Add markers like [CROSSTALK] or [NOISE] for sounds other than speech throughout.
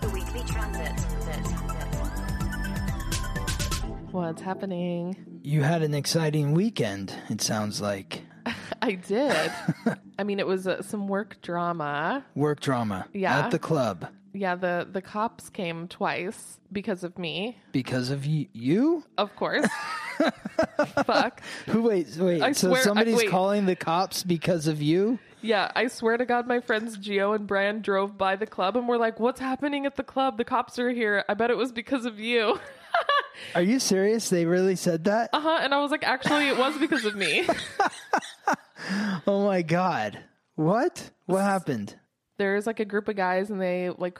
The weekly transit. What's happening? You had an exciting weekend, it sounds like. [LAUGHS] I did. [LAUGHS] I mean, it was uh, some work drama. Work drama Yeah. at the club Yeah, the the cops came twice because of me, because of y- you? of course. [LAUGHS] Fuck. Who wait, wait. I so swear- I- somebody's wait. calling the cops because of you? Yeah, I swear to God, my friends Gio and Brian drove by the club and were like, "What's happening at the club? The cops are here." I bet it was because of you. [LAUGHS] Are you serious? They really said that? Uh huh. And I was like, "Actually, it was because of me." [LAUGHS] Oh my god. What? What happened? There's like a group of guys, and they like.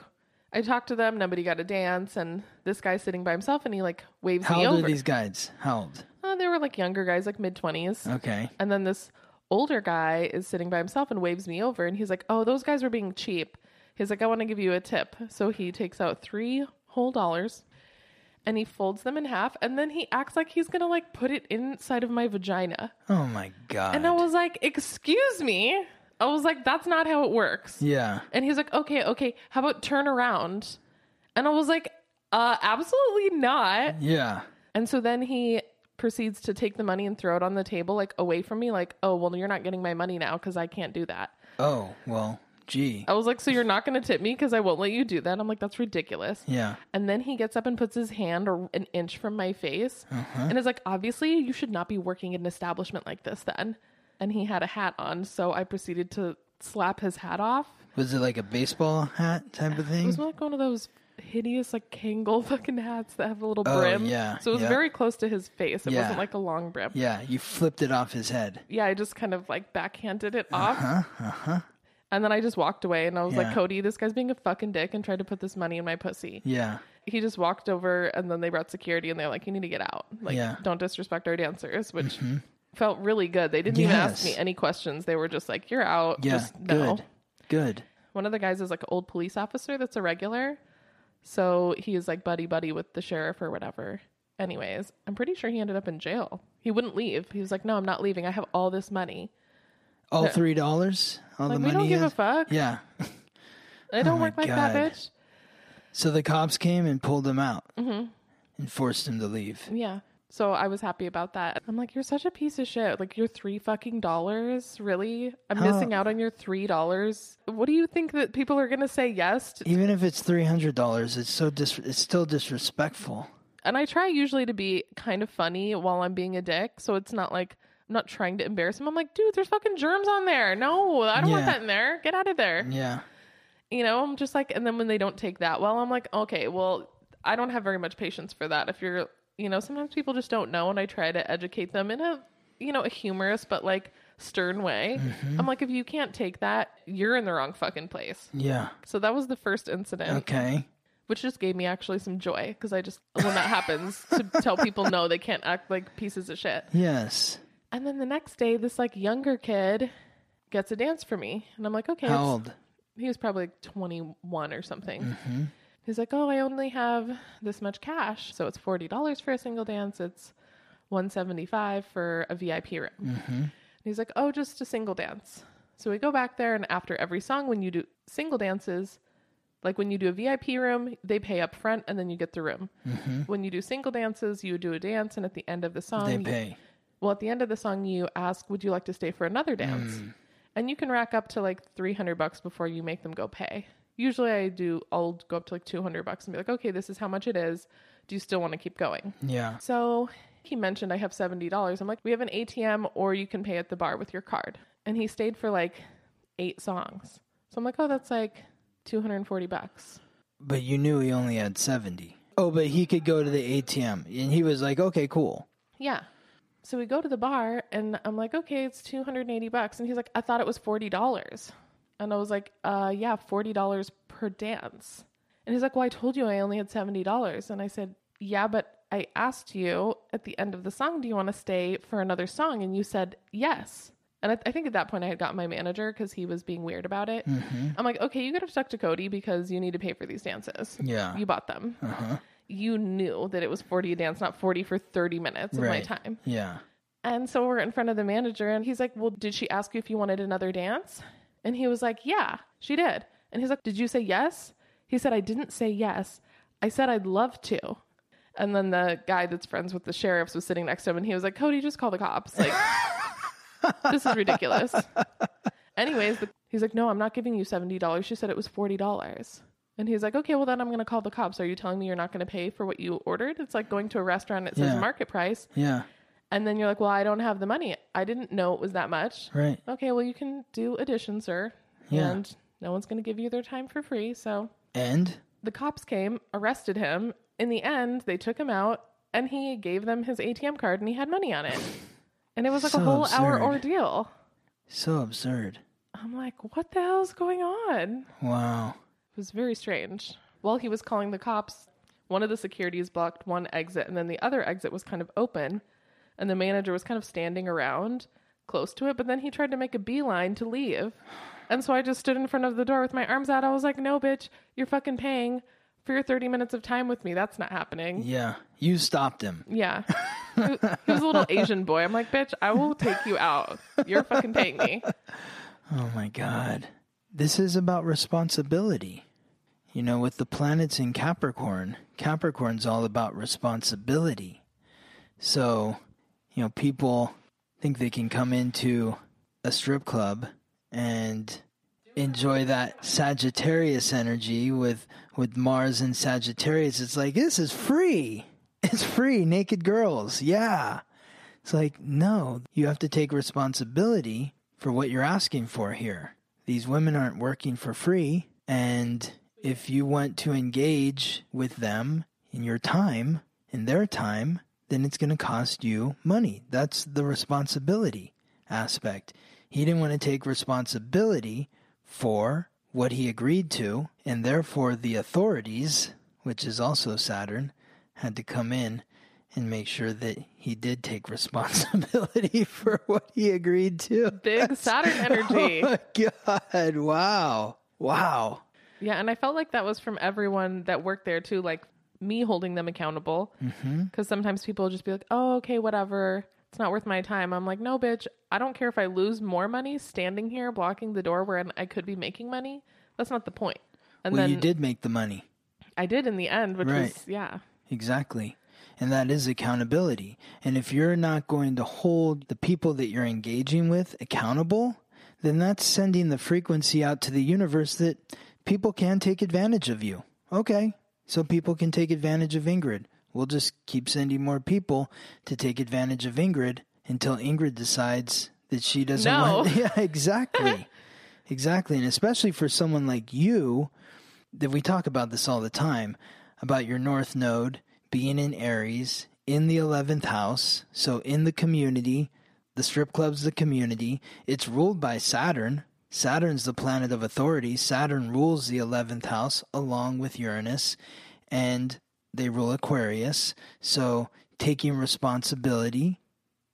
I talked to them. Nobody got a dance, and this guy's sitting by himself, and he like waves How me old over. are these guys? How old? Uh, they were like younger guys, like mid twenties. Okay. And then this older guy is sitting by himself and waves me over, and he's like, "Oh, those guys were being cheap." He's like, "I want to give you a tip." So he takes out three whole dollars, and he folds them in half, and then he acts like he's gonna like put it inside of my vagina. Oh my god. And I was like, "Excuse me." I was like, "That's not how it works." yeah. And he's like, "Okay, okay. How about turn around?" And I was like, "Uh, absolutely not." Yeah. And so then he proceeds to take the money and throw it on the table, like away from me, like, oh, well, you're not getting my money now because I can't do that. Oh, well, gee. I was like, so you're not going to tip me because I won't let you do that? I'm like, that's ridiculous. Yeah. And then he gets up and puts his hand or an inch from my face Uh-huh. and is like, obviously, you should not be working in an establishment like this then. And he had a hat on. So I proceeded to slap his hat off. Was it like a baseball hat type of It thing? was like one of those hideous, like Kangol [LAUGHS] fucking hats that have a little Oh, brim. yeah, So it was yeah. very close to his face. It Yeah. wasn't like a long brim. Yeah, you flipped it off his head. yeah, I just kind of like backhanded it off. Uh-huh. And then I just walked away and I was Uh-huh, Yeah. like, Cody, this guy's being a fucking dick and tried to put this money in my pussy. Yeah. He just walked over and then they brought security and they're like, you need to get out. Like, Yeah. Mm-hmm. don't disrespect our dancers, which felt really good. They didn't even ask me any questions. They were just like, you're out. Yeah. Just no. Good. Good. One of the guys is like an old police officer that's a regular. So he is like buddy buddy with the sheriff or whatever. Anyways, I'm pretty sure he ended up in jail. He wouldn't leave. He was like, no, I'm not leaving. I have all this money. All three dollars? All Like, the money. we don't give a fuck. Yeah. [LAUGHS] I don't my work like that, bitch. So the cops came and pulled him out Mm-hmm. and forced him to leave. Yeah. So I was happy about that. I'm like, you're such a piece of shit. Like, your three fucking dollars? Really? I'm How- missing out on your three dollars. What do you think that people are going to say yes to? Even if it's three hundred dollars, it's so dis- it's still disrespectful. And I try usually to be kind of funny while I'm being a dick. So it's not like I'm not trying to embarrass him. I'm like, dude, there's fucking germs on there. No, I don't want Yeah. that in there. Get out of there. Yeah. You know, I'm just like, and then when they don't take that well, I'm like, okay, well, I don't have very much patience for that. If you're, you know, sometimes people just don't know, and I try to educate them in a, you know, a humorous but like stern way. Mm-hmm. I'm like, if you can't take that, you're in the wrong fucking place. Yeah. So that was the first incident, Okay. which just gave me actually some joy because I just, when that happens, to [LAUGHS] tell people no, they can't act like pieces of shit. Yes. And then the next day, this like younger kid gets a dance for me, and I'm like, okay, How old? he was probably like 21 or something. Mm-hmm. He's like, "Oh, I only have this much cash, so it's forty dollars for a single dance. It's one seventy five for a VIP room." Mm-hmm. And he's like, "Oh, just a single dance." So we go back there, and after every song, when you do single dances, like when you do a VIP room, they pay up front, and then you get the room. When you do single dances, you do a dance, and at the end of the song, Mm-hmm. They you- pay. well, at the end of the song, you ask, "Would you like to stay for another dance?" Mm. And you can rack up to like three hundred bucks before you make them go pay. Usually, I do. I'll go up to like two hundred bucks and be like, "Okay, this is how much it is. Do you still want to keep going?" Yeah. So he mentioned I have seventy dollars. I'm like, "We have an ATM, or you can pay at the bar with your card." And he stayed for like eight songs. So I'm like, "Oh, that's like two hundred and forty bucks." But you knew he only had 70. Oh, but he could go to the ATM. And he was like, okay, cool. Yeah. So we go to the bar and I'm like, okay, it's 280 bucks. And he's like, I thought it was $40. And I was like, uh, yeah, $40 per dance. And he's like, Well, I told you I only had $70. And I said, Yeah, but I asked you at the end of the song, Do you want to stay for another song? And you said, Yes. And I, I think at that point I had gotten my manager because he was being weird about it. I'm like, Okay, you could have stuck to Cody because you need to pay for these dances. Yeah. You bought them. Uh-huh. You knew that it was 40 a dance, not 40 for 30 minutes of my time. Yeah. And so we're in front of the manager, and he's like, Well, did she ask you if you wanted another dance? And he was like, Yeah, she did. And he's like, Did you say yes? He said, I didn't say yes. I said I'd love to. And then the guy that's friends with the sheriffs was sitting next to him, and he was like, Cody, just call the cops. Like, [LAUGHS] this is ridiculous. Anyways, the, he's like, No, I'm not giving you $70. She said it was $40. And he's like, Okay, well, then I'm going to call the cops. Are you telling me you're not going to pay for what you ordered? It's like going to a restaurant, it says Yeah. market price. Yeah. And then you're like, well, I don't have the money. I didn't know it was that much. Right. Okay, well, you can do addition, sir. Yeah. And no one's going to give you their time for free. So And the cops came, arrested him. In the end, they took him out and he gave them his ATM card and he had money on it. [SIGHS] And it was like So a whole hour ordeal. so absurd. I'm like, what the hell's going on? Wow. It was very strange. While he was calling the cops, one of the securities blocked one exit, and then the other exit was kind of open. And the manager was kind of standing around close to it, but then he tried to make a beeline to leave. And so I just stood in front of the door with my arms out. I was like, no, bitch, you're fucking paying for your 30 minutes of time with me. That's not happening. Yeah. You stopped him. Yeah. he [LAUGHS] he was a little Asian boy. I'm like, bitch, I will take you out. You're fucking paying me. Oh my God. This is about responsibility. You know, with the planets in Capricorn, Capricorn's all about responsibility. So, you know, people think they can come into a strip club and enjoy that Sagittarius energy with with Mars and Sagittarius. It's like this is free. [LAUGHS] It's free, naked girls. Yeah. It's like, no, you have to take responsibility for what you're asking for here. These women aren't working for free. And if you want to engage with them in your time, in their time, then it's going to cost you money. That's the responsibility aspect. He didn't want to take responsibility for what he agreed to, and therefore the authorities, which is also Saturn, had to come in and make sure that he did take [LAUGHS] responsibility [LAUGHS] for what he agreed to. Big [LAUGHS] Saturn energy. Oh my god! Wow! Wow! Yeah, and I felt like that was from everyone that worked there too, like me holding them accountable. Mm-hmm. Because sometimes people just be like, "Oh, okay, whatever. It's not worth my time." I'm like, "No, bitch. I don't care if I lose more money standing here blocking the door where I could be making money. That's not the point." And Well, then you did make the money. I did in the end, which Right. was yeah, Exactly. And that is accountability. And if you're not going to hold the people that you're engaging with accountable, then that's sending the frequency out to the universe that people can take advantage of you. Okay. So people can take advantage of Ingrid. We'll just keep sending more people to take advantage of Ingrid until Ingrid decides that she doesn't No. want. [LAUGHS] Yeah, exactly. exactly. And especially for someone like you, that we talk about this all the time about your North Node being in Aries in the 11th house. So in the community, the strip club's the community. It's ruled by Saturn. Saturn's the planet of authority. Saturn rules the 11th house along with Uranus, and they rule Aquarius. So taking responsibility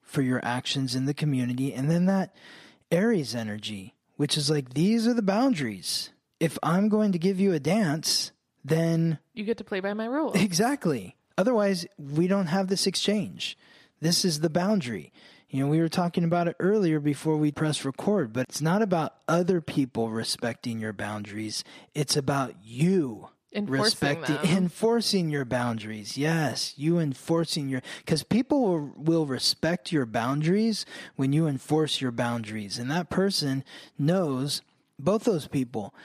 for your actions in the community, and then that Aries energy, which is like these are the boundaries. If I'm going to give you a dance, then you get to play by my rules. Exactly. Otherwise, we don't have this exchange. This is the boundary. You know, we were talking about it earlier before we press record, but it's not about other people respecting your boundaries. It's about you Enforcing respecting, them. enforcing your boundaries. Yes, you enforcing your, because people will, will respect your boundaries when you enforce your boundaries. And that person knows, both those people,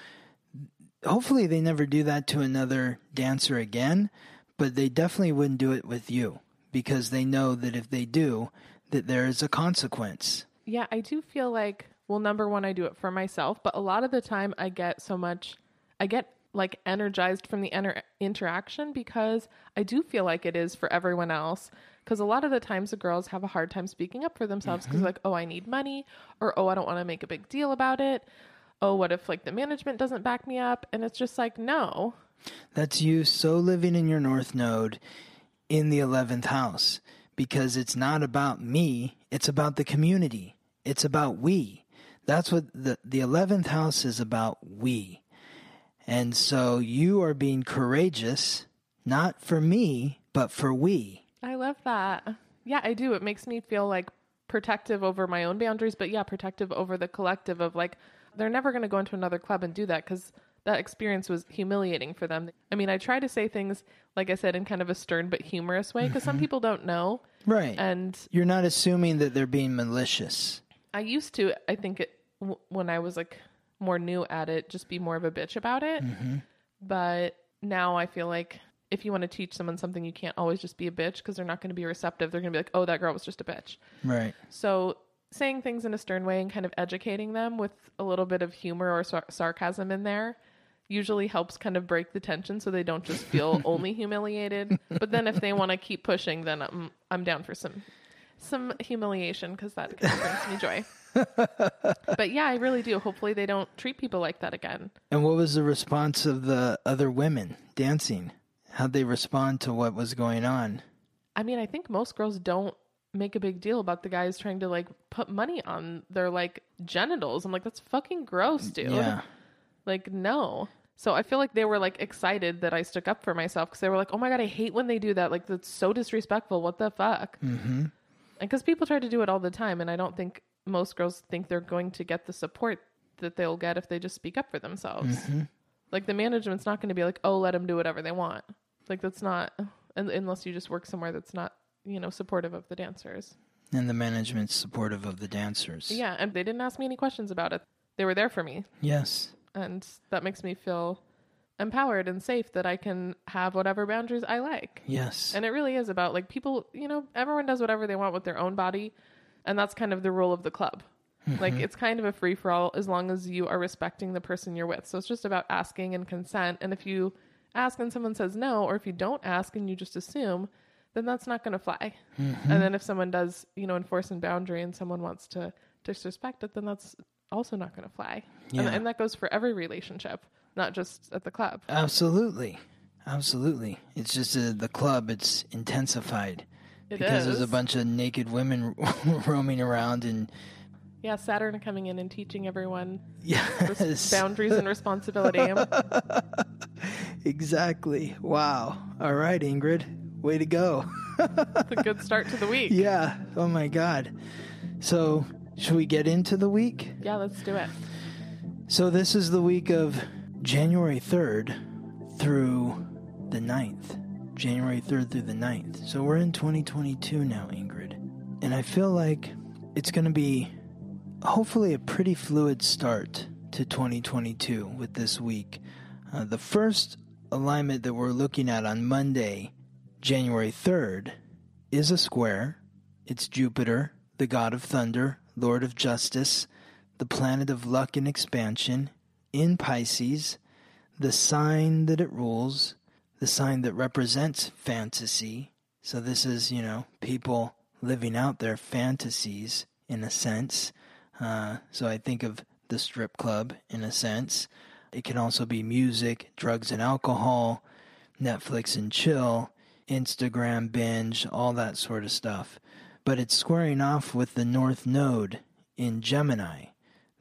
hopefully they never do that to another dancer again, but they definitely wouldn't do it with you because they know that if they do, that there is a consequence. Yeah, I do feel like, well, number one, I do it for myself, but a lot of the time I get so much, I get like energized from the enter- interaction because I do feel like it is for everyone else. Because a lot of the times the girls have a hard time speaking up for themselves because, mm-hmm. like, oh, I need money, or oh, I don't want to make a big deal about it. Oh, what if like the management doesn't back me up? And it's just like, no, That's you so living in your North Node in the 11th house because it's not about me, it's about the community. It's about we. That's what the, the 11th house is about we. And so you are being courageous, not for me, but for we. I love that. Yeah, I do. It makes me feel like protective over my own boundaries, but yeah, protective over the collective of like, they're never going to go into another club and do that because that experience was humiliating for them. I mean, I try to say things, like I said, in kind of a stern but humorous way because some mm-hmm. people don't know. Right. And You're not assuming that they're being malicious. I used to, I think, it, w- when I was like more new at it, just be more of a bitch about it. Mm-hmm. But now I feel like if you want to teach someone something, you can't always just be a bitch because they're not going to be receptive. They're going to be like, oh, that girl was just a bitch. Right. So saying things in a stern way and kind of educating them with a little bit of humor or sar- sarcasm in there usually helps kind of break the tension so they don't just feel [LAUGHS] only humiliated. But then if they want to keep pushing, then I'm I'm down for some some humiliation because that kind of brings me joy. [LAUGHS] but yeah, I really do. Hopefully they don't treat people like that again. And what was the response of the other women dancing? How'd they respond to what was going on? I mean, I think most girls don't make a big deal about the guys trying to like put money on their like genitals. I'm like, that's fucking gross, dude. Yeah. Like, no. So I feel like they were like excited that I stuck up for myself because they were like, oh my God, I hate when they do that. Like, that's so disrespectful. What the fuck? Mm-hmm. And because people try to do it all the time. And I don't think most girls think they're going to get the support that they'll get if they just speak up for themselves. Like, the management's not going to be like, oh, let them do whatever they want. Like, that's not, unless you just work somewhere that's not, you know, supportive of the dancers. And the management's supportive of the dancers. Yeah. And they didn't ask me any questions about it. They were there for me. Yes. And that makes me feel empowered and safe that I can have whatever boundaries I like. Yes. And it really is about like people, you know, everyone does whatever they want with their own body, and that's kind of the rule of the club. Mm-hmm. Like it's kind of a free for all as long as you are respecting the person you're with. So it's just about asking and consent. And if you ask and someone says no, or if you don't ask and you just assume, then that's not going to fly. Mm-hmm. And then if someone does, you know, enforce a boundary and someone wants to disrespect it, then that's also not going to fly. And, Yeah. and that goes for every relationship, not just at the club. Absolutely. Absolutely. It's just uh, the club, it's intensified. It because there's a bunch of naked women [LAUGHS] roaming around and Yeah, Saturn coming in and teaching everyone res- yes. boundaries and responsibility. [LAUGHS] exactly. Wow. All right, Ingrid. Way to go. It's a good start to the week. [LAUGHS] yeah. Oh my god. So, should we get into the week? Yeah, let's do it. So this is the week of January 3rd through the 9th. January 3rd through the 9th. So we're in 2022 now, Ingrid. And I feel like it's going to be hopefully a pretty fluid start to 2022 with this week. Uh, the first alignment that we're looking at on Monday, January 3rd, is a square. It's Jupiter, the god of thunder, lord of justice, the planet of luck and expansion, in Pisces, the sign that it rules, the sign that represents fantasy. So, this is, you know, people living out their fantasies in a sense. Uh, so, I think of the strip club in a sense. It can also be music, drugs and alcohol, Netflix and chill, Instagram binge, all that sort of stuff. But it's squaring off with the North Node in Gemini.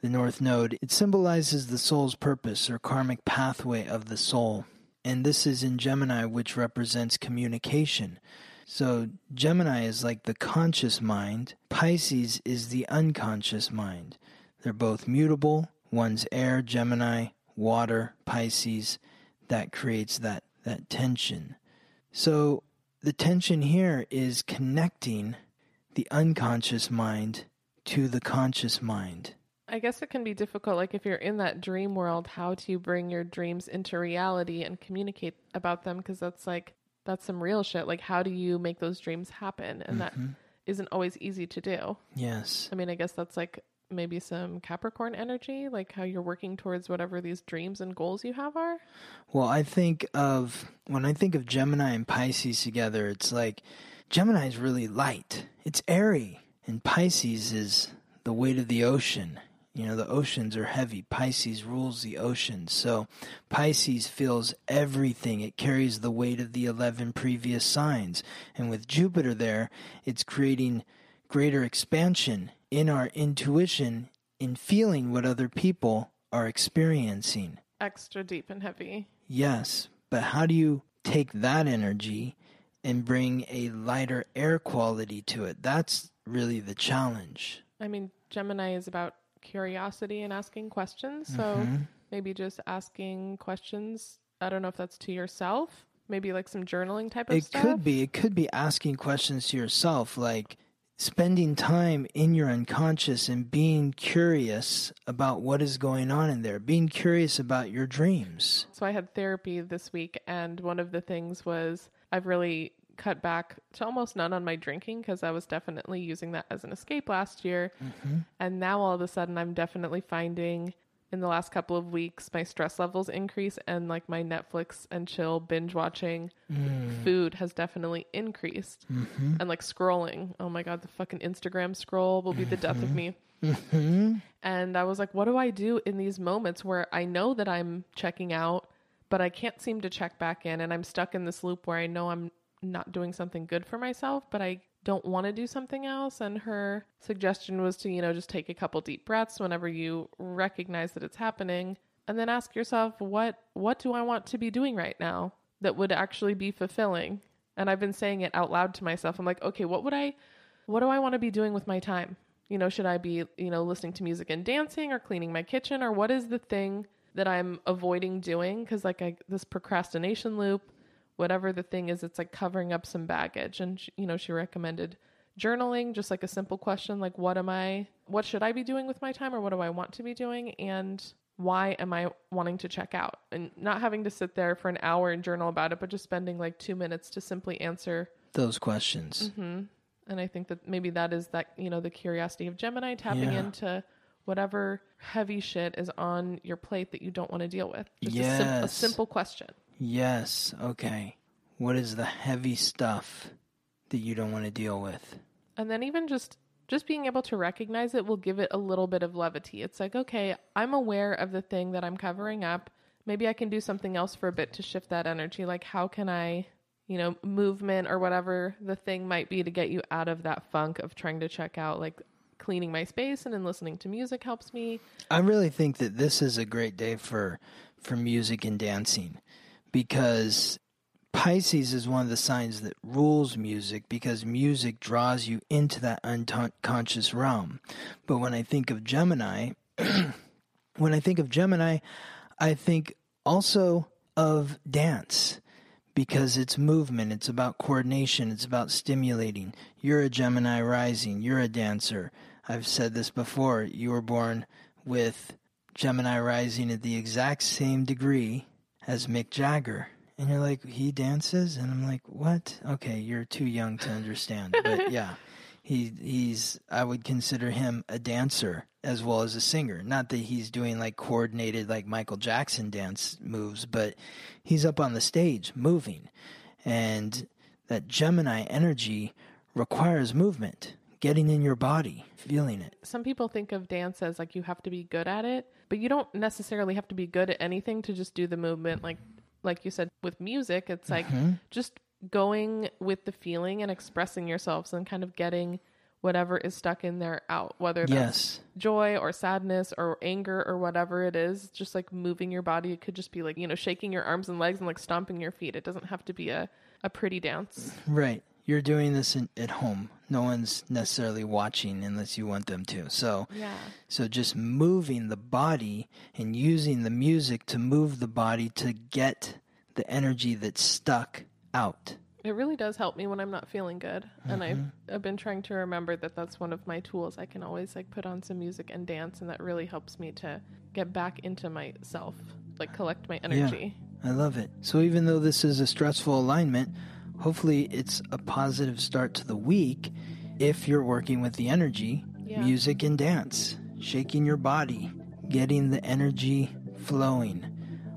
The North Node, it symbolizes the soul's purpose or karmic pathway of the soul. And this is in Gemini, which represents communication. So Gemini is like the conscious mind, Pisces is the unconscious mind. They're both mutable. One's air, Gemini, water, Pisces. That creates that, that tension. So the tension here is connecting the unconscious mind to the conscious mind. I guess it can be difficult, like if you're in that dream world, how to bring your dreams into reality and communicate about them, because that's like, that's some real shit. Like, how do you make those dreams happen? And that mm-hmm. isn't always easy to do. Yes. I mean, I guess that's like maybe some Capricorn energy, like how you're working towards whatever these dreams and goals you have are. Well, I think of when I think of Gemini and Pisces together, it's like Gemini is really light. It's airy, and Pisces is the weight of the ocean. You know, the oceans are heavy. Pisces rules the oceans. So Pisces feels everything. It carries the weight of the 11 previous signs. And with Jupiter there, it's creating greater expansion in our intuition in feeling what other people are experiencing. Extra deep and heavy. Yes, but how do you take that energy and bring a lighter air quality to it? That's really the challenge. I mean, Gemini is about curiosity and asking questions. So Mm-hmm. maybe just asking questions. I don't know if that's to yourself. Maybe like some journaling type of It stuff. It could be. It could be asking questions to yourself, like spending time in your unconscious and being curious about what is going on in there, being curious about your dreams. So I had therapy this week, and one of the things was I've really cut back to almost none on my drinking because I was definitely using that as an escape last year. Mm-hmm. And now all of a sudden, I'm definitely finding in the last couple of weeks my stress levels increase, and like my Netflix and chill binge watching mm. food has definitely increased. Mm-hmm. And like scrolling, oh my God, the fucking Instagram scroll will be the death of mm-hmm. me. And I was like, what do I do in these moments where I know that I'm checking out, but I can't seem to check back in? And I'm stuck in this loop where I know I'm not doing something good for myself, but I don't want to do something else. And her suggestion was to, you know, just take a couple deep breaths whenever you recognize that it's happening. And then ask yourself, what what do I want to be doing right now that would actually be fulfilling? And I've been saying it out loud to myself. I'm like, okay, what would I what do I want to be doing with my time? You know, should I be, you know, listening to music and dancing or cleaning my kitchen or what is the thing that I'm avoiding doing cuz like I this procrastination loop, whatever the thing is, it's like covering up some baggage and she, you know, she recommended journaling, just like a simple question like what am I what should I be doing with my time or what do I want to be doing and why am I wanting to check out? And not having to sit there for an hour and journal about it, but just spending like 2 minutes to simply answer Those questions. Mm-hmm. and I think that maybe that is that, you know, the curiosity of Gemini tapping Yeah. into whatever heavy shit is on your plate that you don't want to deal with. Just a, sim- a simple question. Yes, okay. What is the heavy stuff that you don't want to deal with? And then even just just being able to recognize it will give it a little bit of levity. It's like, okay, I'm aware of the thing that I'm covering up. Maybe I can do something else for a bit to shift that energy. Like how can I, you know, movement or whatever the thing might be to get you out of that funk of trying to check out like cleaning my space and then listening to music helps me. I really think that this is a great day for for music and dancing because Pisces is one of the signs that rules music because music draws you into that unconscious realm. But when I think of Gemini, [CLEARS THROAT] when I think of Gemini, I think also of dance because it's movement, it's about coordination, it's about stimulating. You're a Gemini rising, you're a dancer. I've said this before. You were born with Gemini rising at the exact same degree as Mick Jagger. And you're like, he dances? And I'm like, what? Okay, you're too young to understand. But [LAUGHS] yeah, he he's I would consider him a dancer as well as a singer. Not that he's doing like coordinated like Michael Jackson dance moves, but he's up on the stage moving. And that Gemini energy requires movement, getting in your body, feeling it. some people think of dance as like you have to be good at it, but you don't necessarily have to be good at anything to just do the movement. Like like you said with music, it's like mm-hmm. just going with the feeling and expressing yourselves and kind of getting whatever is stuck in there out, whether that's Yes. joy or sadness or anger or whatever it is, just like moving your body. It could just be like, you know, shaking your arms and legs and like stomping your feet. It doesn't have to be a, a pretty dance. Right. You're doing this in, at home. No one's necessarily watching unless you want them to. So, Yeah. so just moving the body and using the music to move the body to get the energy that's stuck out. It really does help me when I'm not feeling good. And I've, mm-hmm. I've been trying to remember that that's one of my tools. I can always like put on some music and dance, and that really helps me to get back into myself, like collect my energy. Yeah, I love it. So even though this is a stressful alignment, hopefully it's a positive start to the week if you're working with the energy, Yeah. music and dance, shaking your body, getting the energy flowing.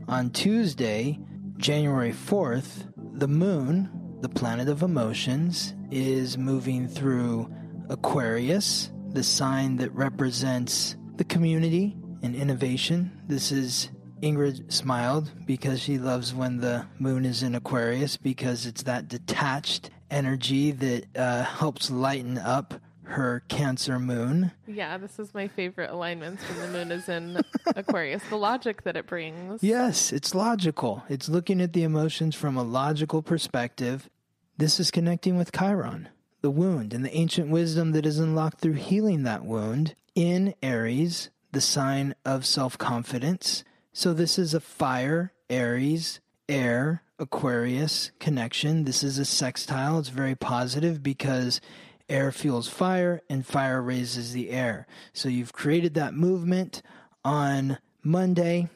On Tuesday, January 4th, the moon, the planet of emotions, is moving through Aquarius, the sign that represents the community and innovation. This is Ingrid smiled because she loves when the moon is in Aquarius because it's that detached energy that uh, helps lighten up her Cancer moon. Yeah, this is my favorite alignments when the moon is in [LAUGHS] Aquarius. The logic that it brings. Yes, it's logical. It's looking at the emotions from a logical perspective. This is connecting with Chiron, the wound, and the ancient wisdom that is unlocked through healing that wound in Aries, the sign of self confidence. So, this is a fire, Aries, air, Aquarius connection. This is a sextile. It's very positive because air fuels fire and fire raises the air. So, you've created that movement on Monday,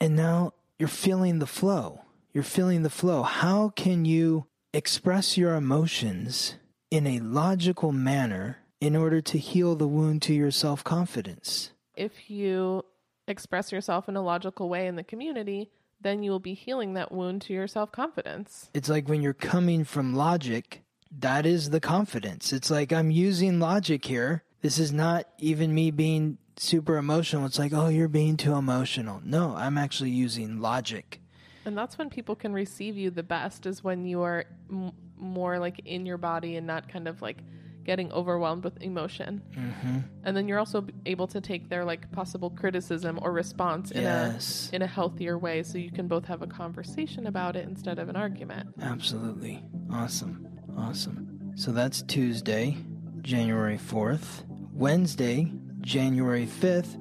and now you're feeling the flow. You're feeling the flow. How can you express your emotions in a logical manner in order to heal the wound to your self confidence? If you express yourself in a logical way in the community, then you will be healing that wound to your self confidence. It's like when you're coming from logic, that is the confidence. It's like I'm using logic here. This is not even me being super emotional. It's like, oh, you're being too emotional. No, I'm actually using logic. And that's when people can receive you the best, is when you are m- more like in your body and not kind of like getting overwhelmed with emotion. Mm-hmm. And then you're also able to take their like possible criticism or response in Yes. a in a healthier way, so you can both have a conversation about it instead of an argument. Absolutely. Awesome. Awesome. So that's Tuesday, January 4th. Wednesday, January 5th,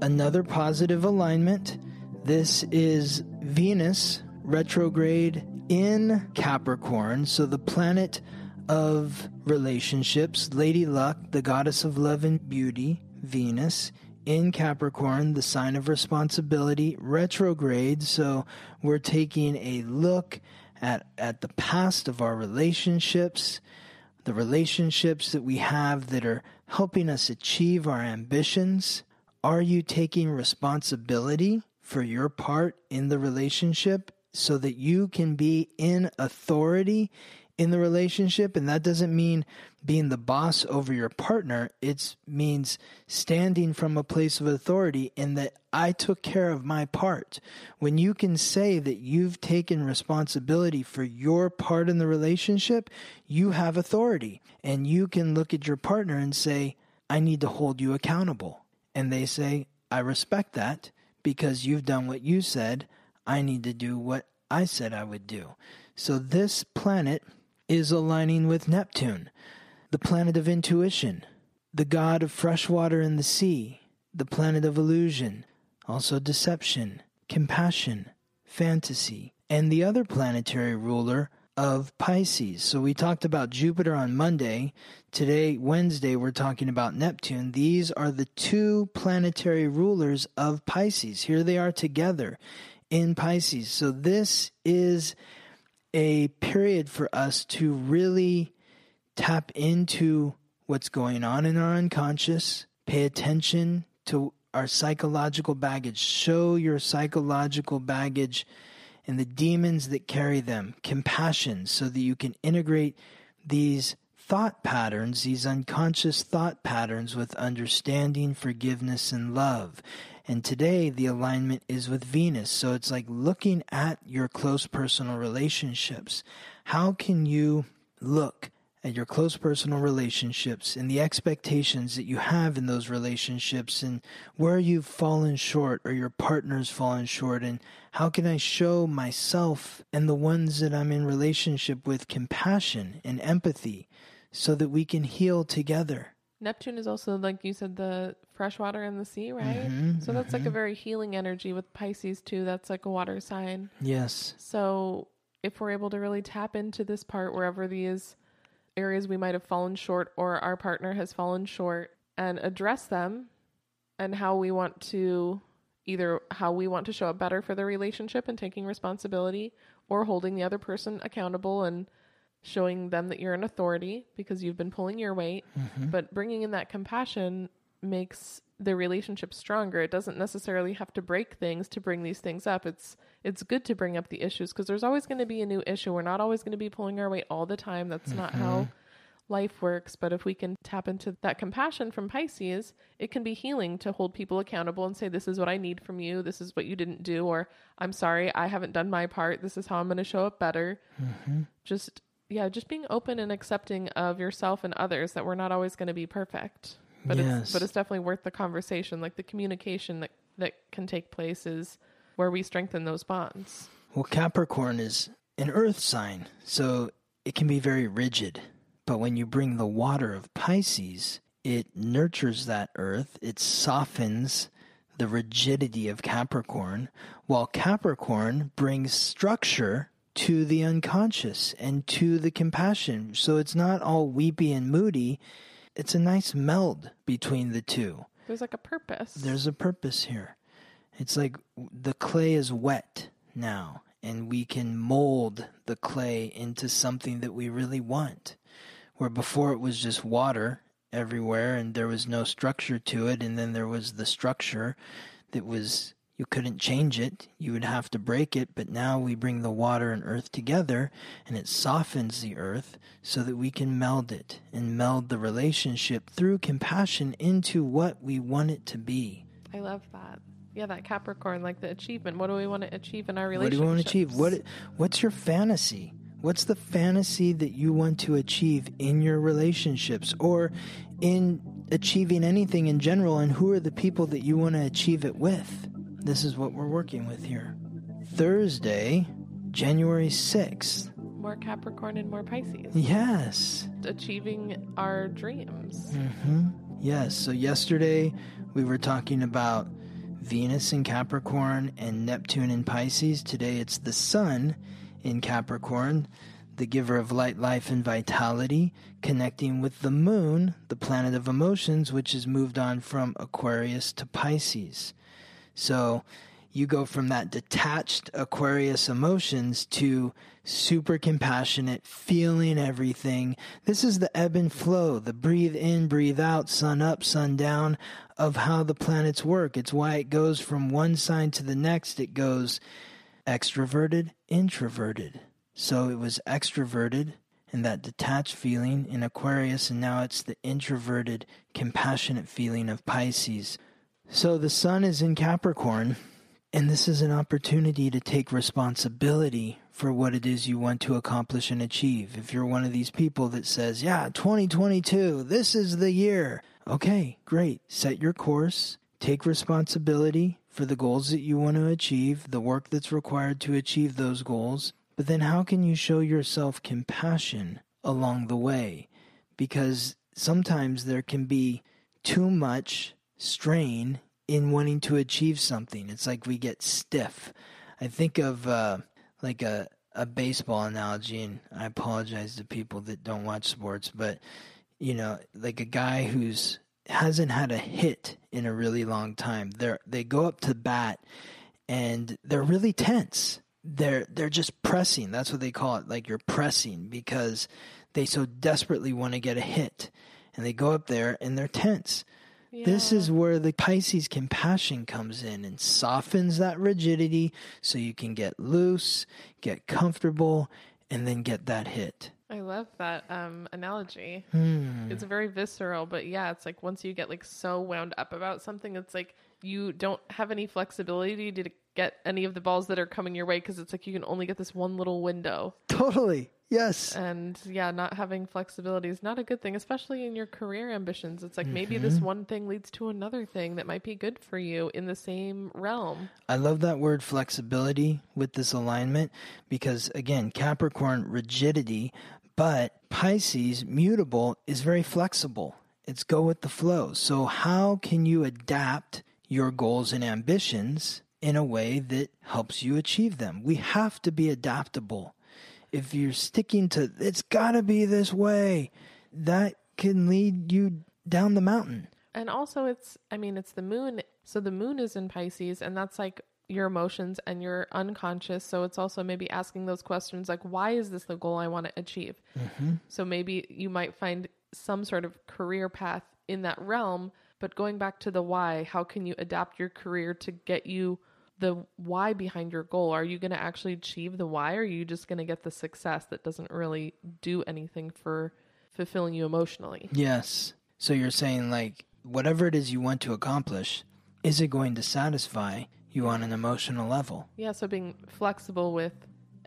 another positive alignment. This is Venus retrograde in Capricorn. So the planet of relationships, Lady Luck, the goddess of love and beauty, Venus in Capricorn, the sign of responsibility, retrograde. So we're taking a look at, at the past of our relationships, the relationships that we have that are helping us achieve our ambitions. Are you taking responsibility for your part in the relationship so that you can be in authority in the relationship? And that doesn't mean being the boss over your partner, it means standing from a place of authority in that I took care of my part. When you can say that you've taken responsibility for your part in the relationship, you have authority. And you can look at your partner and say, I need to hold you accountable. And they say, I respect that because you've done what you said. I need to do what I said I would do. So this planet is aligning with Neptune, the planet of intuition, the god of fresh water and the sea, the planet of illusion, also deception, compassion, fantasy, and the other planetary ruler of Pisces. So we talked about Jupiter on Monday. Today, Wednesday, we're talking about Neptune. These are the two planetary rulers of Pisces. Here they are together in Pisces. So this is a period for us to really tap into what's going on in our unconscious, pay attention to our psychological baggage, show your psychological baggage and the demons that carry them, compassion, so that you can integrate these thought patterns, these unconscious thought patterns, with understanding, forgiveness, and love. And today, the alignment is with Venus. So it's like looking at your close personal relationships. How can you look at your close personal relationships and the expectations that you have in those relationships and where you've fallen short or your partner's fallen short and how can I show myself and the ones that I'm in relationship with compassion and empathy so that we can heal together. Neptune is also like you said the fresh water in the sea, right? Mhm, so that's like a very healing energy with Pisces too. That's like a water sign. Yes. So if we're able to really tap into this part wherever these areas we might have fallen short or our partner has fallen short and address them and how we want to either how we want to show up better for the relationship and taking responsibility or holding the other person accountable and showing them that you're an authority because you've been pulling your weight mm-hmm. but bringing in that compassion makes the relationship stronger it doesn't necessarily have to break things to bring these things up it's it's good to bring up the issues because there's always going to be a new issue we're not always going to be pulling our weight all the time that's not mm-hmm. how life works. But if we can tap into that compassion from Pisces, it can be healing to hold people accountable and say, This is what I need from you. This is what you didn't do. Or I'm sorry, I haven't done my part. This is how I'm going to show up better. Mm-hmm. Just, yeah, just being open and accepting of yourself and others that we're not always going to be perfect. But Yes. it's but it's definitely worth the conversation. Like the communication that that can take place is where we strengthen those bonds. Well, Capricorn is an earth sign, so it can be very rigid. But when you bring the water of Pisces, it nurtures that earth, it softens the rigidity of Capricorn, while Capricorn brings structure to the unconscious and to the compassion. So it's not all weepy and moody, it's a nice meld between the two. There's like a purpose. There's a purpose here. It's like the clay is wet now, and we can mold the clay into something that we really want. Where before it was just water everywhere and there was no structure to it, and then there was the structure that was, you couldn't change it, you would have to break it. But now we bring the water and earth together, and it softens the earth so that we can meld it and meld the relationship through compassion into what we want it to be. I love that. Yeah, that Capricorn, like the achievement. What do we want to achieve in our relationship? What do we want to achieve? What what's your fantasy? What's the fantasy that you want to achieve in your relationships or in achieving anything in general and who are the people that you want to achieve it with? This is what we're working with here. Thursday, January 6th. More Capricorn and more Pisces. Yes. Achieving our dreams. Mm-hmm. Yes. So yesterday we were talking about Venus in Capricorn and Neptune in Pisces. Today it's the Sun in Capricorn, the giver of light, life, and vitality, connecting with the Moon, the planet of emotions, which has moved on from Aquarius to Pisces. So you go from that detached Aquarius emotions to super compassionate, feeling everything. This is the ebb and flow, the breathe in, breathe out, sun up, sun down of how the planets work. It's why it goes from one sign to the next. It goes extroverted, introverted. So it was extroverted and that detached feeling in Aquarius, and now it's the introverted, compassionate feeling of Pisces. So the sun is in Capricorn, and this is an opportunity to take responsibility for what it is you want to accomplish and achieve. If you're one of these people that says, Yeah, 2022, this is the year. Okay, great. Set your course, take responsibility for the goals that you want to achieve, the work that's required to achieve those goals. But then, how can you show yourself compassion along the way? Because sometimes there can be too much strain in wanting to achieve something. It's like we get stiff. I think of uh, like a a baseball analogy, and I apologize to people that don't watch sports, but you know, like a guy who's hasn't had a hit in a really long time. They they go up to bat and they're really tense. They're they're just pressing. That's what they call it. Like you're pressing because they so desperately want to get a hit. And they go up there and they're tense. This is where the Pisces compassion comes in and softens that rigidity so you can get loose, get comfortable, and then get that hit. I love that um, analogy. Hmm. It's very visceral, but yeah, it's like once you get like so wound up about something, it's like you don't have any flexibility to get any of the balls that are coming your way because it's like you can only get this one little window. Totally. Yes. And yeah, not having flexibility is not a good thing, especially in your career ambitions. It's like maybe this mm-hmm. one thing leads to another thing that might be good for you in the same realm. I love that word flexibility with this alignment because, again, Capricorn, rigidity, but Pisces, mutable, is very flexible. It's go with the flow. So, how can you adapt your goals and ambitions in a way that helps you achieve them? We have to be adaptable. If you're sticking to it's got to be this way, that can lead you down the mountain. And also, it's, I mean, it's the moon. So the moon is in Pisces, and that's like your emotions and your unconscious. So it's also maybe asking those questions like, why is this the goal I want to achieve? Mm-hmm. So maybe you might find some sort of career path in that realm, but going back to the why, how can you adapt your career to get you the why behind your goal? Are you going to actually achieve the why, or are you just going to get the success that doesn't really do anything for fulfilling you emotionally. Yes. So you're saying, like, whatever it is you want to accomplish, is it going to satisfy you on an emotional level? Yeah, so being flexible with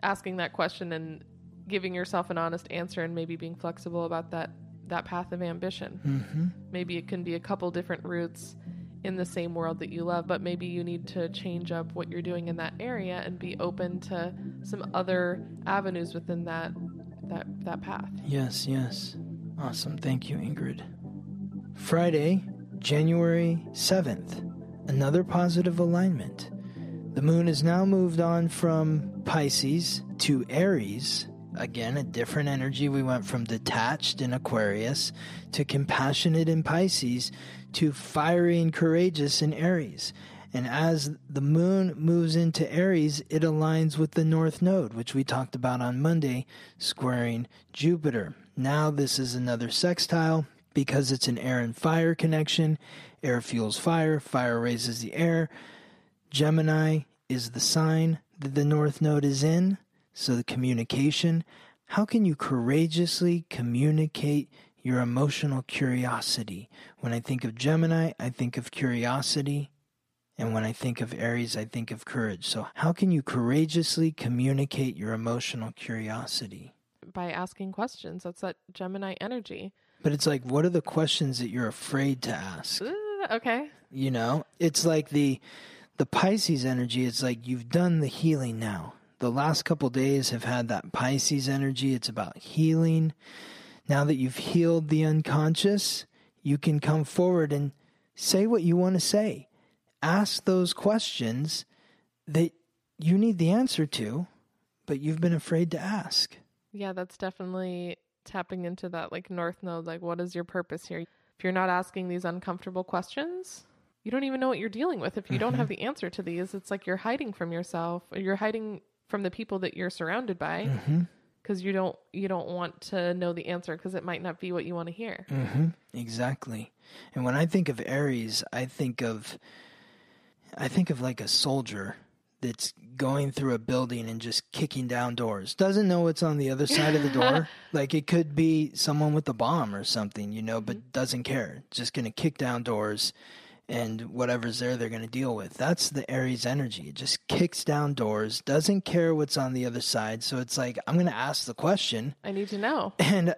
asking that question and giving yourself an honest answer and maybe being flexible about that that path of ambition. Mm-hmm. Maybe it can be a couple different routes in the same world that you love, but maybe you need to change up what you're doing in that area and be open to some other avenues within that that that path. Yes, yes. Awesome. Thank you, Ingrid. Friday, January 7th. Another positive alignment. The moon has now moved on from Pisces to Aries. Again, a different energy. We went from detached in Aquarius to compassionate in Pisces to fiery and courageous in Aries. And as the moon moves into Aries, it aligns with the North Node, which we talked about on Monday, squaring Jupiter. Now, this is another sextile because it's an air and fire connection. Air fuels fire, fire raises the air. Gemini is the sign that the North Node is in. So, the communication. How can you courageously communicate your emotional curiosity? When I think of Gemini, I think of curiosity. And when I think of Aries, I think of courage. So, how can you courageously communicate your emotional curiosity? By asking questions. That's that Gemini energy. But it's like, what are the questions that you're afraid to ask? Ooh, okay. You know, it's like the the Pisces energy. It's like you've done the healing now. The last couple days have had that Pisces energy. It's about healing. Now that you've healed the unconscious, you can come forward and say what you want to say. Ask those questions that you need the answer to, but you've been afraid to ask. Yeah, that's definitely tapping into that like north node like what is your purpose here? If you're not asking these uncomfortable questions, you don't even know what you're dealing with. If you don't mm-hmm. have the answer to these, it's like you're hiding from yourself. Or you're hiding from the people that you're surrounded by because you don't you don't want to know the answer because it might not be what you want to hear. Mm-hmm. Exactly. And when I think of Aries, I think of I think of like a soldier that's going through a building and just kicking down doors. Doesn't know what's on the other side of the door. [LAUGHS] Like it could be someone with a bomb or something, you know, but doesn't care. Just going to kick down doors and whatever's there they're going to deal with. That's the Aries energy. It just kicks down doors, doesn't care what's on the other side. So it's like I'm going to ask the question I need to know. [LAUGHS] and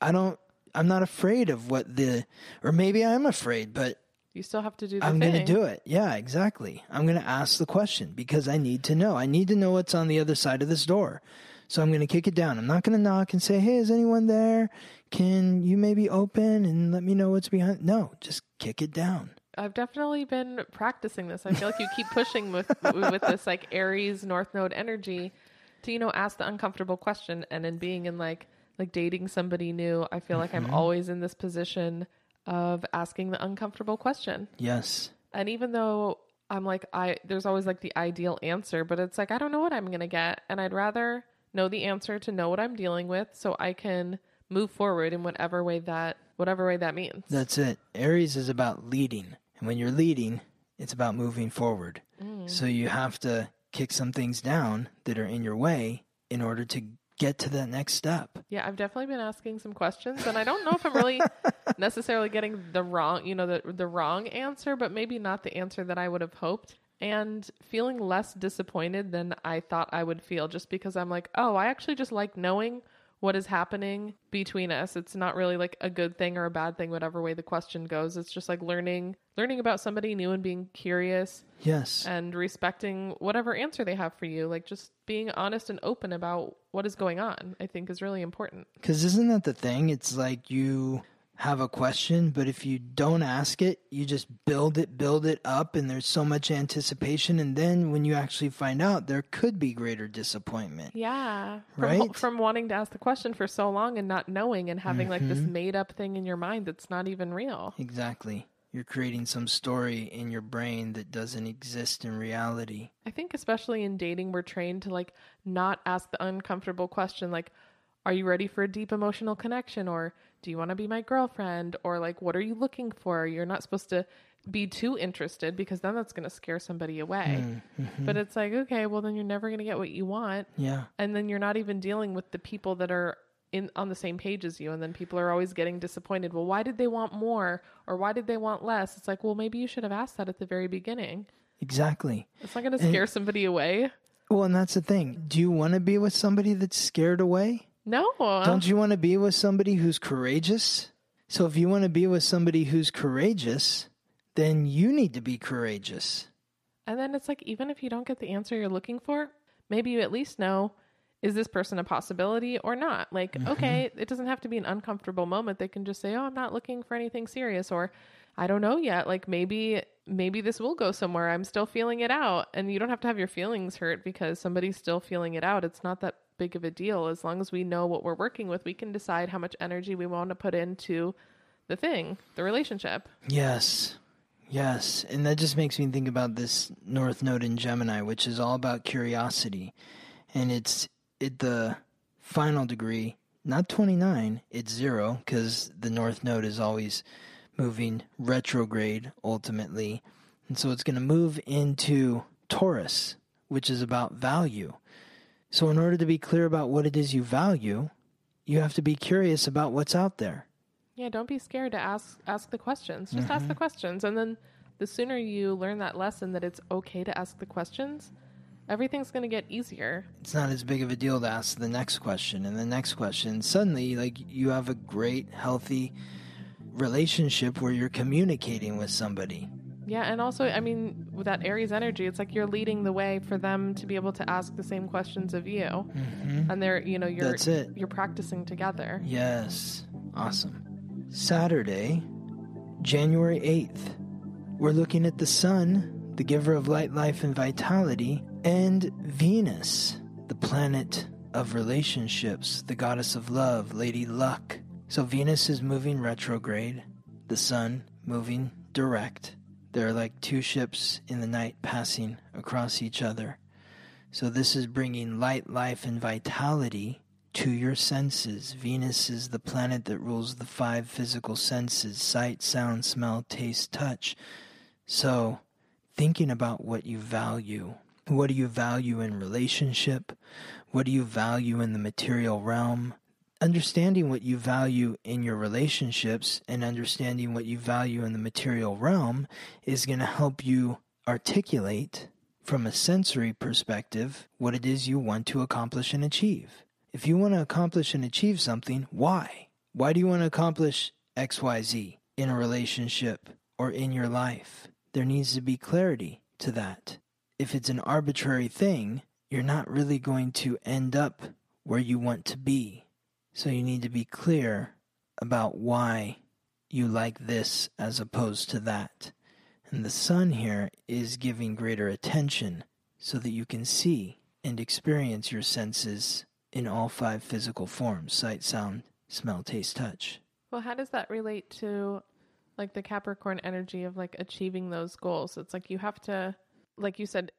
I don't I'm not afraid of what the or maybe I'm afraid, but You still have to do the I'm going to do it. Yeah, exactly. I'm going to ask the question because I need to know. I need to know what's on the other side of this door. So I'm going to kick it down. I'm not going to knock and say, "Hey, is anyone there? Can you maybe open and let me know what's behind?" No, just kick it down. I've definitely been practicing this. I feel like you keep pushing with with this like Aries North Node energy to you know ask the uncomfortable question, and in being in like like dating somebody new, I feel like I'm mm-hmm. always in this position of asking the uncomfortable question. Yes. And even though I'm like I there's always like the ideal answer, but it's like I don't know what I'm going to get, and I'd rather know the answer to know what I'm dealing with so I can move forward in whatever way that whatever way that means. That's it. Aries is about leading. And when you're leading, it's about moving forward. Mm. So you have to kick some things down that are in your way in order to get to that next step. Yeah, I've definitely been asking some questions, and I don't know if I'm really [LAUGHS] necessarily getting the wrong, you know, the the wrong answer, but maybe not the answer that I would have hoped, and feeling less disappointed than I thought I would feel, just because I'm like, oh, I actually just like knowing what is happening between us. It's not really like a good thing or a bad thing, whatever way the question goes. It's just like learning learning about somebody new and being curious Yes. and respecting whatever answer they have for you. Like just being honest and open about what is going on, I think is really important. Because isn't that the thing? It's like you have a question, but if you don't ask it, you just build it, build it up, and there's so much anticipation. And then when you actually find out, there could be greater disappointment. Yeah. Right? From wanting to ask the question for so long and not knowing and having like this Mm-hmm. made up thing in your mind that's not even real. Exactly. You're creating some story in your brain that doesn't exist in reality. I think especially in dating, we're trained to like not ask the uncomfortable question like, are you ready for a deep emotional connection? Or do you want to be my girlfriend? Or like, what are you looking for? You're not supposed to be too interested because then that's going to scare somebody away. Mm-hmm. But it's like, okay, well, then you're never going to get what you want. Yeah. And then you're not even dealing with the people that are in on the same page as you and then people are always getting disappointed. Well, why did they want more or why did they want less? It's like, well, maybe you should have asked that at the very beginning. Exactly. It's not going to scare somebody away. Well, and that's the thing. Do you want to be with somebody that's scared away? No. Don't you want to be with somebody who's courageous? So if you want to be with somebody who's courageous, then you need to be courageous. And then it's like, even if you don't get the answer you're looking for, maybe you at least know is this person a possibility or not? Like, mm-hmm. okay, it doesn't have to be an uncomfortable moment. They can just say, oh, I'm not looking for anything serious, or I don't know yet. Like, maybe, maybe this will go somewhere. I'm still feeling it out. And you don't have to have your feelings hurt because somebody's still feeling it out. It's not that big of a deal. As long as we know what we're working with, we can decide how much energy we want to put into the thing, the relationship. Yes. Yes. And that just makes me think about this North Node in Gemini, which is all about curiosity. And it's at the final degree, not 29, it's zero, because the North Node is always moving retrograde ultimately. And so it's going to move into Taurus, which is about value. So, in order to be clear about what it is you value, you have to be curious about what's out there. Yeah, don't be scared to ask ask the questions. Just ask the mm-hmm. questions and then the sooner you learn that lesson that it's okay to ask the questions, everything's going to get easier. It's not as big of a deal to ask the next question and the next question. Suddenly, like you have a great, healthy relationship where you're communicating with somebody. Yeah, and also, I mean, with that Aries energy, it's like you're leading the way for them to be able to ask the same questions of you, mm-hmm. and they're, you know, you're That's it. you're practicing together. Yes. Awesome. Saturday, January 8th. We're looking at the sun, the giver of light, life, and vitality, and Venus, the planet of relationships, the goddess of love, Lady Luck. So Venus is moving retrograde, the sun moving direct. There are like two ships in the night passing across each other. So this is bringing light, life, and vitality to your senses. Venus is the planet that rules the five physical senses sight, sound, smell, taste, touch. So, thinking about what you value. What do you value in relationship? What do you value in the material realm? Understanding what you value in your relationships and understanding what you value in the material realm is going to help you articulate from a sensory perspective what it is you want to accomplish and achieve. If you want to accomplish and achieve something, why? Why do you want to accomplish XYZ in a relationship or in your life? There needs to be clarity to that. If it's an arbitrary thing, you're not really going to end up where you want to be. So you need to be clear about why you like this as opposed to that. And the sun here is giving greater attention so that you can see and experience your senses in all five physical forms sight, sound, smell, taste, touch. Well, how does that relate to like the Capricorn energy of like achieving those goals? It's like you have to, like you said,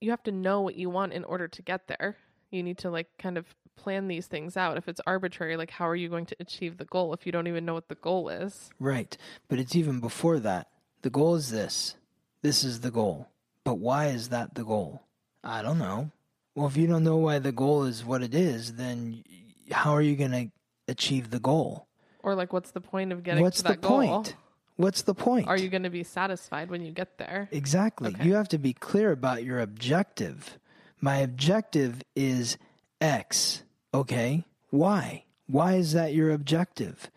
you have to know what you want in order to get there. You need to like kind of plan these things out. If it's arbitrary, like how are you going to achieve the goal if you don't even know what the goal is? Right. But it's even before that. The goal is this. This is the goal. But why is that the goal? I don't know. Well, if you don't know why the goal is what it is, then how are you going to achieve the goal? Or like what's the point of getting What's to the that goal? point? What's the point? Are you going to be satisfied when you get there? Exactly. Okay. You have to be clear about your objective. My objective is X. Okay. Why? Why is that your objective?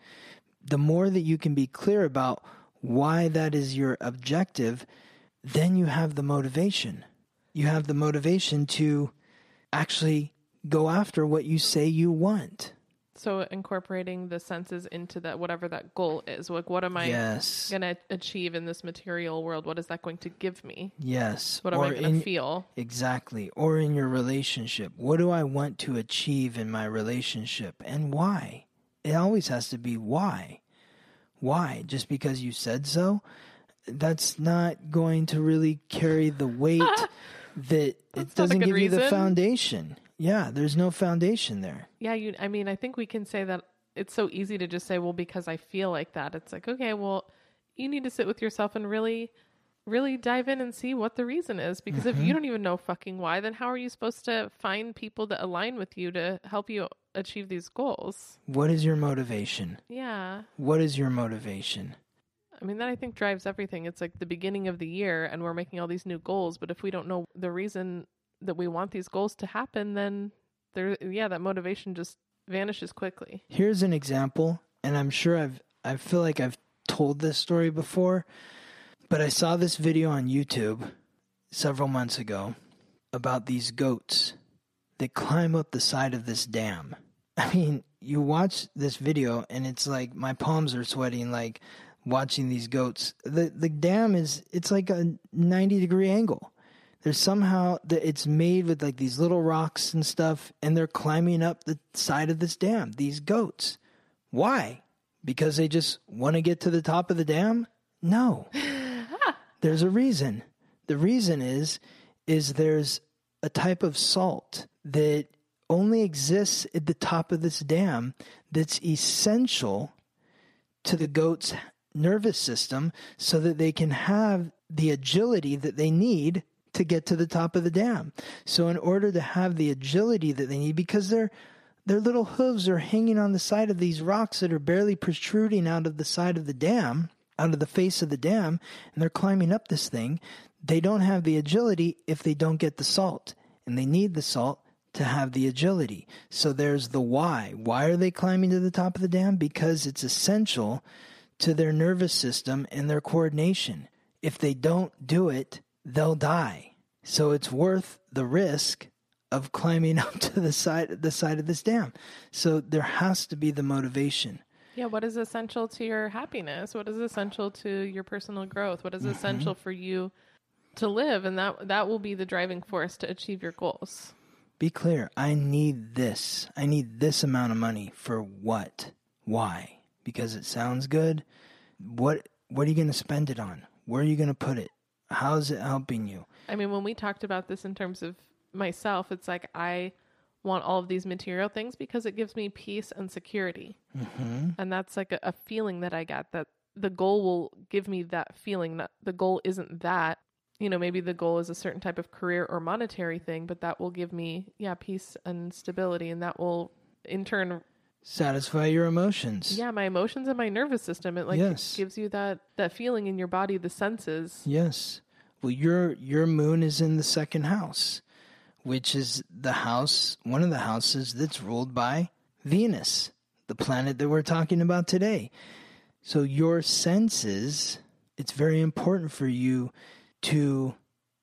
The more that you can be clear about why that is your objective, then you have the motivation. You have the motivation to actually go after what you say you want. So incorporating the senses into that whatever that goal is. Like what am I Yes. going to achieve in this material world? What is that going to give me? Yes. What am I going to feel? Exactly. Or in your relationship. What do I want to achieve in my relationship and why? It always has to be why. Why? Just because you said so? That's not going to really carry the weight [LAUGHS] that it doesn't give you the foundation. Yeah, there's no foundation there. Yeah, you I mean, I think we can say that it's so easy to just say, well, because I feel like that. It's like, okay, well, you need to sit with yourself and really really dive in and see what the reason is. Because if you mm-hmm. don't even know fucking why, then how are you supposed to find people that align with you to help you achieve these goals? What is your motivation? Yeah. What is your motivation? I mean, that I think drives everything. It's like the beginning of the year and we're making all these new goals, but if we don't know the reason that we want these goals to happen, then there yeah, that motivation just vanishes quickly. Here's an example, and I'm sure I've I feel like I've told this story before, but I saw this video on YouTube several months ago about these goats that climb up the side of this dam. [LAUGHS] I mean, you watch this video and it's like my palms are sweating like watching these goats. The the dam is it's like a 90 degree angle. There's somehow that it's made with like these little rocks and stuff and they're climbing up the side of this dam. These goats. Why? Because they just want to get to the top of the dam? No. [LAUGHS] there's a reason. The reason is is there's a type of salt that only exists at the top of this dam that's essential to the goat's nervous system so that they can have the agility that they need to get to the top of the dam. So in order to have the agility that they need because their their little hooves are hanging on the side of these rocks that are barely protruding out of the side of the dam, out of the face of the dam, and they're climbing up this thing, they don't have the agility if they don't get the salt. And they need the salt to have the agility. So there's the why. Why are they climbing to the top of the dam? Because it's essential to their nervous system and their coordination. If they don't do it, they'll die. So it's worth the risk of climbing [LAUGHS] up to the side the side of this dam. So there has to be the motivation. Yeah, what is essential to your happiness? What is essential to your personal growth? What is mm-hmm. essential for you to live and that that will be the driving force to achieve your goals. Be clear. I need this. I need this amount of money for what? Why? Because it sounds good. What what are you going to spend it on? Where are you going to put it? How is it helping you? I mean, when we talked about this in terms of myself, it's like I want all of these material things because it gives me peace and security. Mm-hmm. And that's like a, a feeling that I get that the goal will give me that feeling that the goal isn't that. You know, maybe the goal is a certain type of career or monetary thing, but that will give me, yeah, peace and stability. And that will in turn Satisfy your emotions. yeah my emotions and my nervous system it like Yes. gives you that that feeling in your body the senses Yes. Well, your your moon is in the second house, which is the house, one of the houses that's ruled by Venus, the planet that we're talking about today. So your senses, it's very important for you to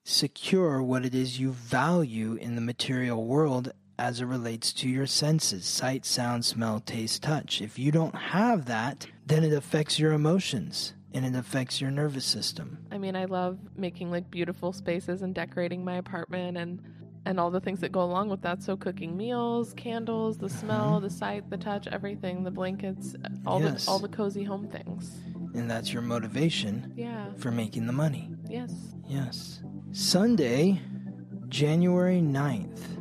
secure what it is you value in the material world as it relates to your senses sight, sound, smell, taste, touch. If you don't have that, then it affects your emotions and it affects your nervous system. i mean i love making like beautiful spaces and decorating my apartment and and all the things that go along with that so cooking meals candles the mm-hmm. smell the sight the touch everything the blankets all Yes. the all the cozy home things And that's your motivation yeah for making the money. yes Yes. Sunday, January 9th.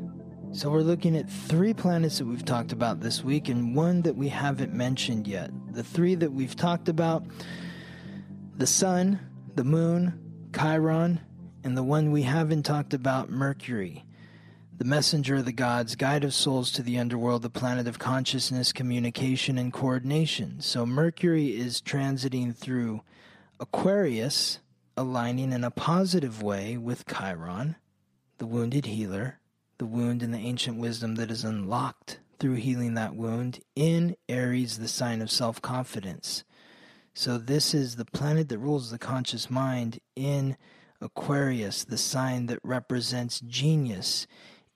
So we're looking at three planets that we've talked about this week and one that we haven't mentioned yet. The three that we've talked about the Sun, the Moon, Chiron, and the one we haven't talked about, Mercury. The messenger of the gods, guide of souls to the underworld, the planet of consciousness, communication, and coordination. So Mercury is transiting through Aquarius, aligning in a positive way with Chiron, the wounded healer, the wound and the ancient wisdom that is unlocked through healing that wound, in Aries, the sign of self confidence. So, this is the planet that rules the conscious mind in Aquarius, the sign that represents genius,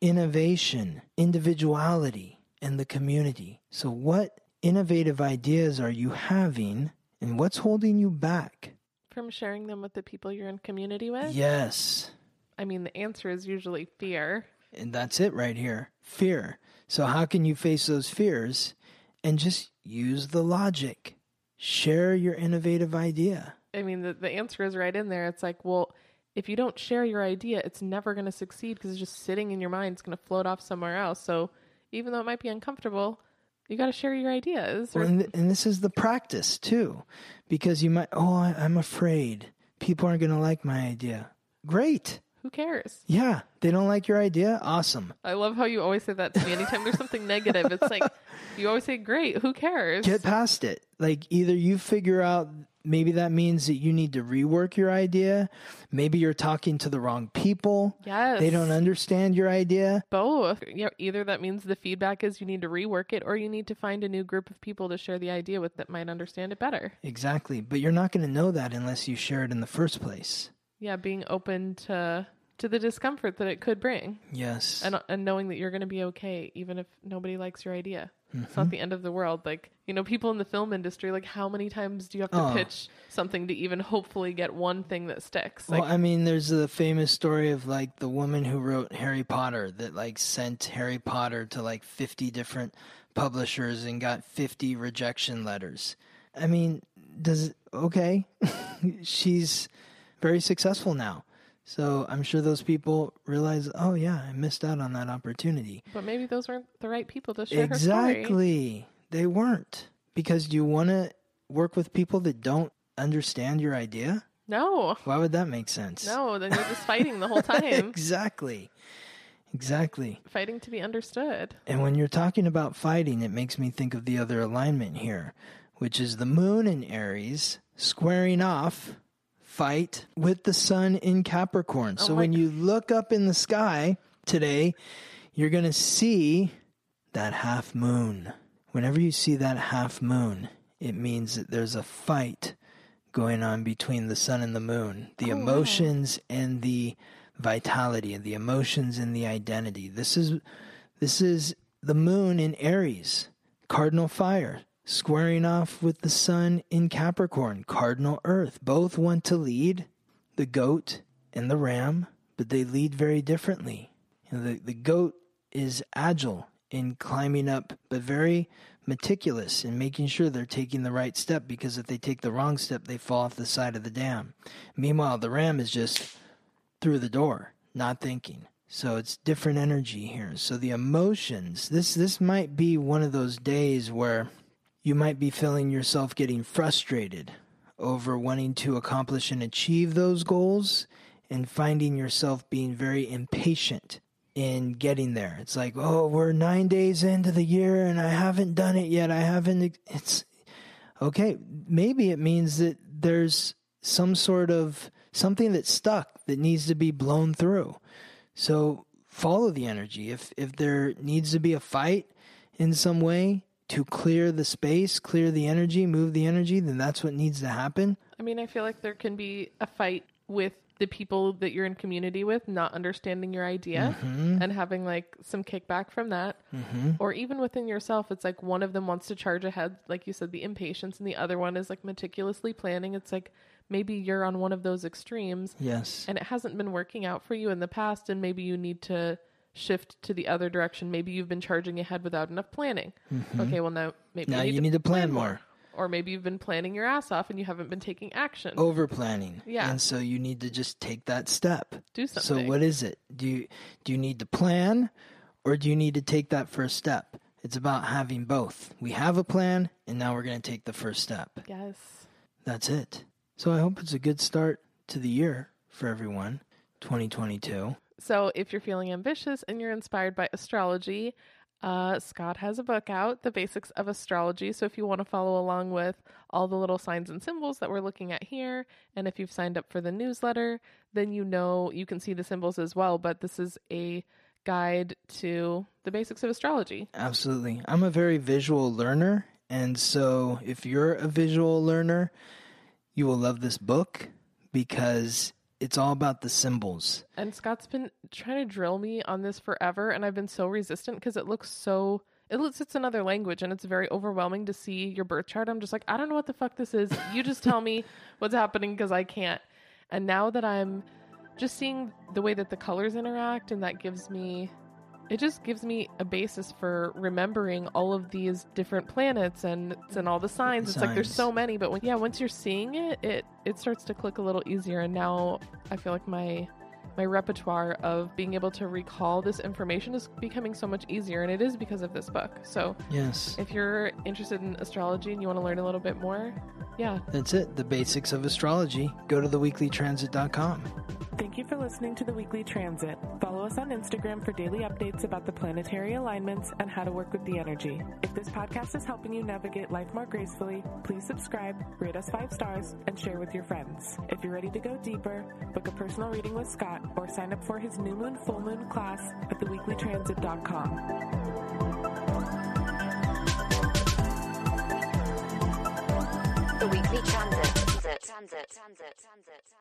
innovation, individuality, and the community. So, what innovative ideas are you having, and what's holding you back? from sharing them with the people you're in community with Yes. i mean the answer is usually fear And that's it right here fear. So, how can you face those fears and just use the logic? Share your innovative idea. I mean, the, the answer is right in there. It's like, well, if you don't share your idea, it's never going to succeed because it's just sitting in your mind. It's going to float off somewhere else. So even though it might be uncomfortable, you got to share your ideas. Or, and, and this is the practice too, because you might, oh, I, I'm afraid people aren't going to like my idea. Great. Who cares? Yeah, they don't like your idea. Awesome. I love how you always say that to me. Anytime there's something negative, it's like [LAUGHS] you always say, "Great, who cares?" Get past it. Like either you figure out maybe that means that you need to rework your idea. Maybe you're talking to the wrong people. yes, They don't understand your idea. both. Yeah, either that means the feedback is you need to rework it, or you need to find a new group of people to share the idea with that might understand it better. Exactly. But you're not going to know that unless you share it in the first place. Yeah, being open to to the discomfort that it could bring, Yes. and and knowing that you're going to be okay, even if nobody likes your idea. It's Mm-hmm. not the end of the world. Like you know, people in the film industry, like how many times do you have to Oh. pitch something to even hopefully get one thing that sticks? Well, I mean, there's the famous story of like the woman who wrote Harry Potter that like sent Harry Potter to like 50 different publishers and got 50 rejection letters. I mean, does okay? [LAUGHS] She's very successful now. So I'm sure those people realize, oh yeah, I missed out on that opportunity. but maybe those weren't the right people to share her story. Exactly. They weren't. Because do you want to work with people that don't understand your idea? No, Why would that make sense? no, then you're just [LAUGHS] fighting the whole time, exactly. Exactly. fighting to be understood. And when you're talking about fighting, it makes me think of the other alignment here, which is the moon in Aries squaring off fight with the sun in Capricorn. Oh so Oh my when you look up in the sky today, you're going to see that half moon. Whenever you see that half moon, it means that there's a fight going on between the sun and the moon. The Oh, wow. emotions and the vitality and the emotions and the identity. This is this is the moon in Aries, cardinal fire, squaring off with the sun in Capricorn, cardinal earth. Both want to lead, the goat and the ram, but they lead very differently. You know, the, the goat is agile in climbing up, but very meticulous in making sure they're taking the right step because if they take the wrong step, they fall off the side of the dam. Meanwhile, the ram is just through the door, not thinking. So it's different energy here. So the emotions, this this might be one of those days where you might be feeling yourself getting frustrated over wanting to accomplish and achieve those goals and finding yourself being very impatient in getting there. It's like, "Oh, we're 9 days into the year and I haven't done it yet. I haven't it's okay, maybe it means that there's some sort of something that's stuck that needs to be blown through. So follow the energy. If if there needs to be a fight in some way to clear the space, clear the energy, move the energy, then that's what needs to happen. I mean, I feel like there can be a fight with the people that you're in community with not understanding your idea Mm-hmm. and having like some kickback from that. Or even within yourself, it's like one of them wants to charge ahead, like you said, the impatience, and the other one is like meticulously planning. It's like maybe you're on one of those extremes Yes. and it hasn't been working out for you in the past, and maybe you need to shift to the other direction. Maybe you've been charging ahead without enough planning. Okay, well, now maybe Mm-hmm. Now you need to plan more. Or maybe you've been planning your ass off and you haven't been taking action. Over planning. Yeah. And so you need to just take that step. Do something. So what is it? Do you do you need to plan or do you need to take that first step? It's about having both. We have a plan and now we're going to take the first step. Yes. That's it. So I hope it's a good start to the year for everyone, 2022. So if you're feeling ambitious and you're inspired by astrology, uh, Scott has a book out, The Basics of Astrology. So if you want to follow along with all the little signs and symbols that we're looking at here, and if you've signed up for the newsletter, then you know you can see the symbols as well. But this is a guide to the basics of astrology. Absolutely. I'm a very visual learner, and so if you're a visual learner, you will love this book because it's all about the symbols. And Scott's been trying to drill me on this forever, and I've been so resistant because it looks so. It looks it's another language, and it's very overwhelming to see your birth chart. I'm just like, I don't know what the fuck this is. You just tell me [LAUGHS] what's happening because I can't. And now that I'm just seeing the way that the colors interact, and that gives me. It just gives me a basis for remembering all of these different planets and and all the signs. It's like there's so many, but when yeah, once you're seeing it, it it starts to click a little easier. And now I feel like my my repertoire of being able to recall this information is becoming so much easier, and it is because of this book. So, Yes. if you're interested in astrology and you want to learn a little bit more, yeah, That's it. The basics of astrology. Go to theweeklytransit.com. Thank you for listening to the Weekly Transit. Follow us on Instagram for daily updates about the planetary alignments and how to work with the energy. If this podcast is helping you navigate life more gracefully, please subscribe, rate us five stars, and share with your friends. If you're ready to go deeper, book a personal reading with Scott or sign up for his new moon, full moon class at theweeklytransit.com. The Weekly Transit. Transit. Transit. Transit. Transit.